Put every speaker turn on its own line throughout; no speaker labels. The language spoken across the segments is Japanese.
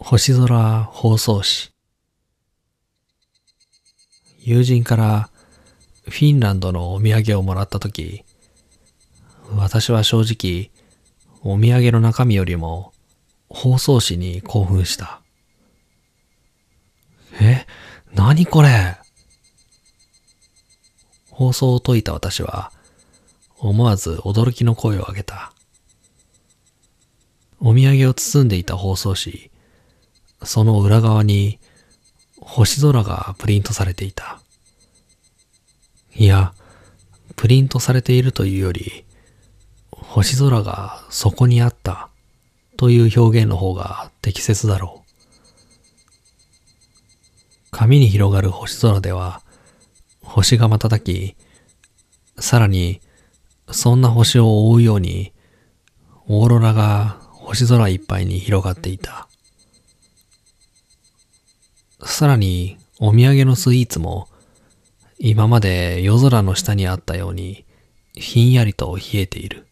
星空放送紙友人からフィンランドのお土産をもらったとき、私は正直、お土産の中身よりも放送紙に興奮した。え、何これ？放送を解いた私は、思わず驚きの声を上げた。お土産を包んでいた包装紙、その裏側に星空がプリントされていた。いや、プリントされているというより、星空がそこにあったという表現の方が適切だろう。紙に広がる星空では、星が瞬き、さらに、そんな星を覆うように、オーロラが星空いっぱいに広がっていた。さらに、お土産のスイーツも、今まで夜空の下にあったように、ひんやりと冷えている。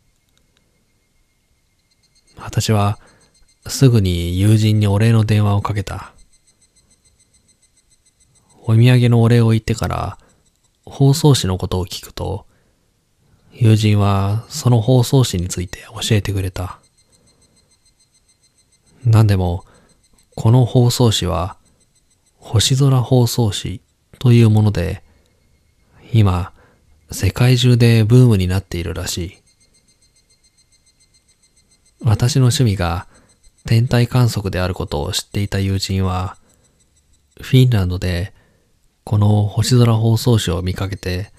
私は、すぐに友人にお礼の電話をかけた。お土産のお礼を言ってから、包装紙のことを聞くと、友人はその包装紙について教えてくれた。何でも、この包装紙は、星空包装紙というもので、今、世界中でブームになっているらしい。私の趣味が天体観測であることを知っていた友人は、フィンランドでこの星空放送紙を見かけて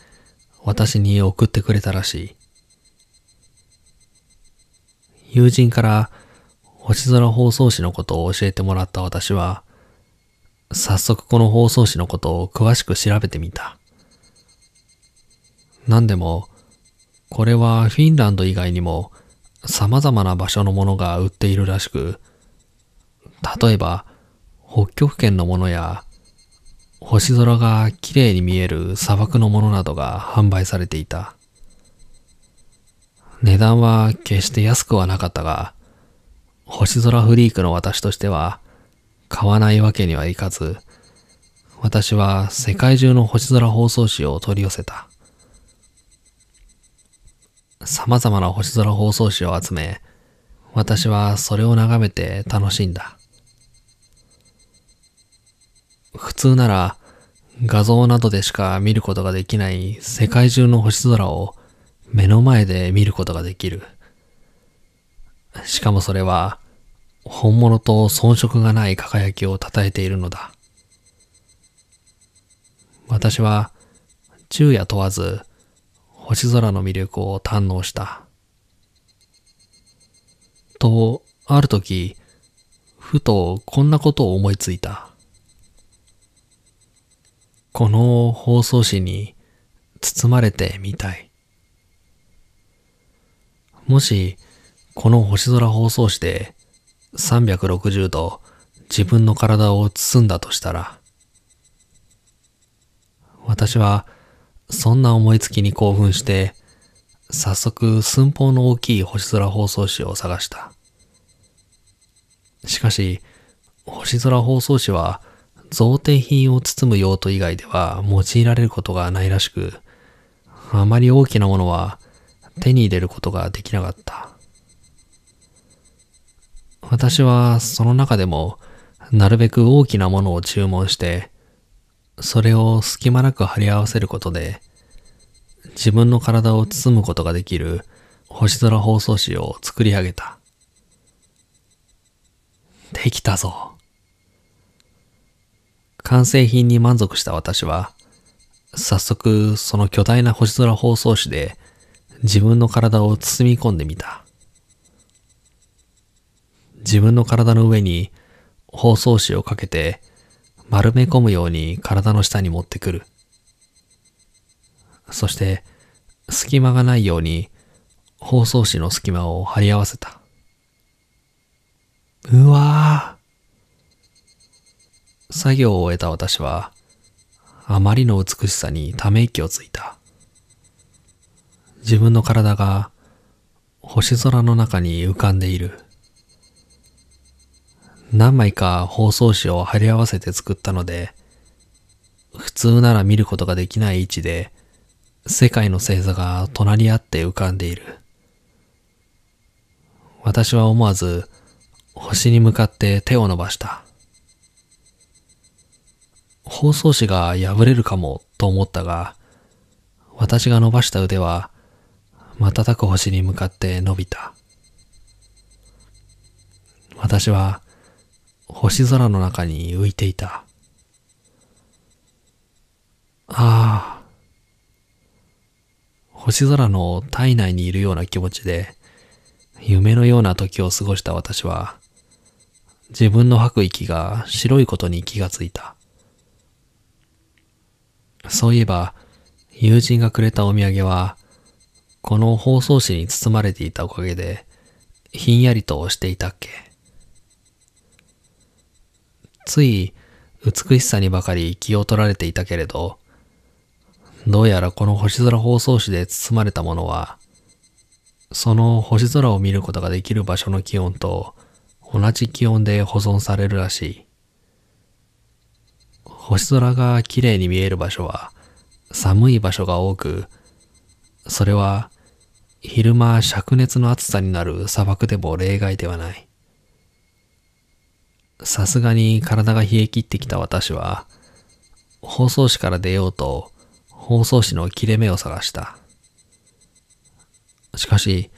私に送ってくれたらしい。友人から星空放送紙のことを教えてもらった私は、早速この放送紙のことを詳しく調べてみた。何でも、これはフィンランド以外にも様々な場所のものが売っているらしく、例えば北極圏のものや星空が綺麗に見える砂漠のものなどが販売されていた。値段は決して安くはなかったが、星空フリークの私としては買わないわけにはいかず、私は世界中の星空放送紙を取り寄せた。様々な星空放送紙を集め、私はそれを眺めて楽しんだ。普通なら画像などでしか見ることができない世界中の星空を目の前で見ることができる。しかもそれは本物と遜色がない輝きを称えているのだ。私は昼夜問わず星空の魅力を堪能した。と、ある時、ふとこんなことを思いついた。この放送紙に包まれてみたい。もし、この星空放送紙で360度自分の体を包んだとしたら、私はそんな思いつきに興奮して、早速寸法の大きい星空放送紙を探した。しかし、星空放送紙は贈呈品を包む用途以外では用いられることがないらしく、あまり大きなものは手に入れることができなかった。私はその中でもなるべく大きなものを注文して、それを隙間なく貼り合わせることで、自分の体を包むことができる星空放送紙を作り上げた。できたぞ。完成品に満足した私は、早速その巨大な星空放送紙で自分の体を包み込んでみた。自分の体の上に包装紙をかけて丸め込むように体の下に持ってくる。そして隙間がないように包装紙の隙間を貼り合わせた。うわぁ。作業を終えた私はあまりの美しさにため息をついた。自分の体が星空の中に浮かんでいる。何枚か包装紙を貼り合わせて作ったので、普通なら見ることができない位置で、世界の星座が隣り合って浮かんでいる。私は思わず星に向かって手を伸ばした。包装紙が破れるかもと思ったが、私が伸ばした腕は瞬く星に向かって伸びた。私は星空の中に浮いていた。ああ。星空の体内にいるような気持ちで、夢のような時を過ごした私は、自分の吐く息が白いことに気がついた。そういえば、友人がくれたお土産は、この包装紙に包まれていたおかげで、ひんやりとしていたっけ。つい美しさにばかり気を取られていたけれど、どうやらこの星空放送紙で包まれたものは、その星空を見ることができる場所の気温と同じ気温で保存されるらしい。星空が綺麗に見える場所は寒い場所が多く、それは昼間灼熱の暑さになる砂漠でも例外ではない。さすがに体が冷え切ってきた私は、包装紙から出ようと包装紙の切れ目を探した。しかし、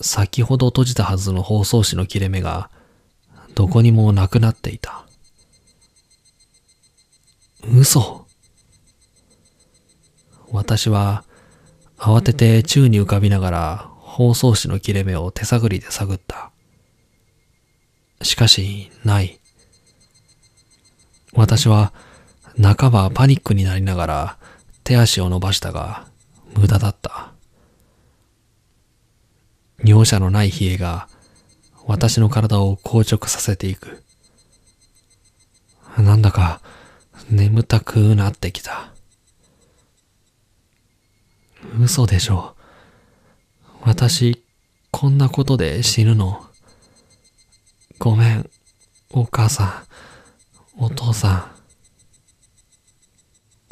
先ほど閉じたはずの包装紙の切れ目が、どこにもなくなっていた。嘘。私は、慌てて宙に浮かびながら包装紙の切れ目を手探りで探った。しかし、ない。私は、半ばパニックになりながら、手足を伸ばしたが、無駄だった。容赦のない冷えが、私の体を硬直させていく。なんだか、眠たくなってきた。嘘でしょ。私、こんなことで死ぬの？ごめん、お母さん、お父さん。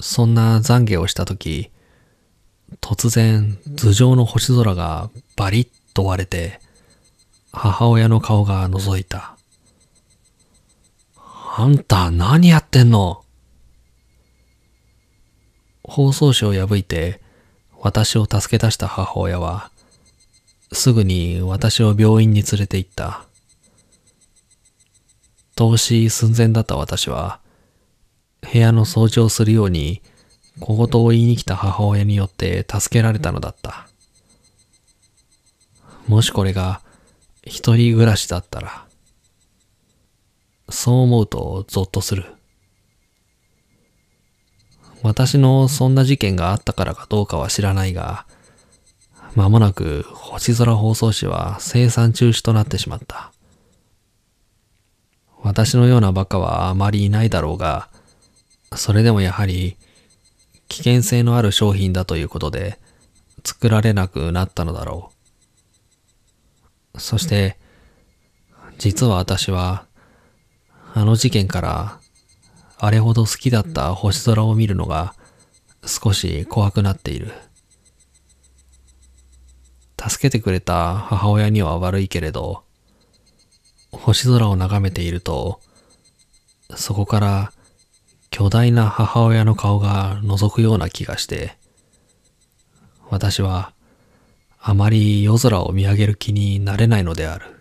そんな懺悔をしたとき、突然頭上の星空がバリッと割れて、母親の顔が覗いた。あんた何やってんの？包装紙を破いて私を助け出した母親は、すぐに私を病院に連れて行った。投資寸前だった私は、部屋の掃除をするように小言を言いに来た母親によって助けられたのだった。もしこれが一人暮らしだったら、そう思うとゾッとする。私のそんな事件があったからかどうかは知らないが、間もなく星空放送紙は生産中止となってしまった。私のようなバカはあまりいないだろうが、それでもやはり危険性のある商品だということで作られなくなったのだろう。そして、実は私は、あの事件からあれほど好きだった星空を見るのが少し怖くなっている。助けてくれた母親には悪いけれど、星空を眺めていると、そこから巨大な母親の顔が覗くような気がして、私はあまり夜空を見上げる気になれないのである。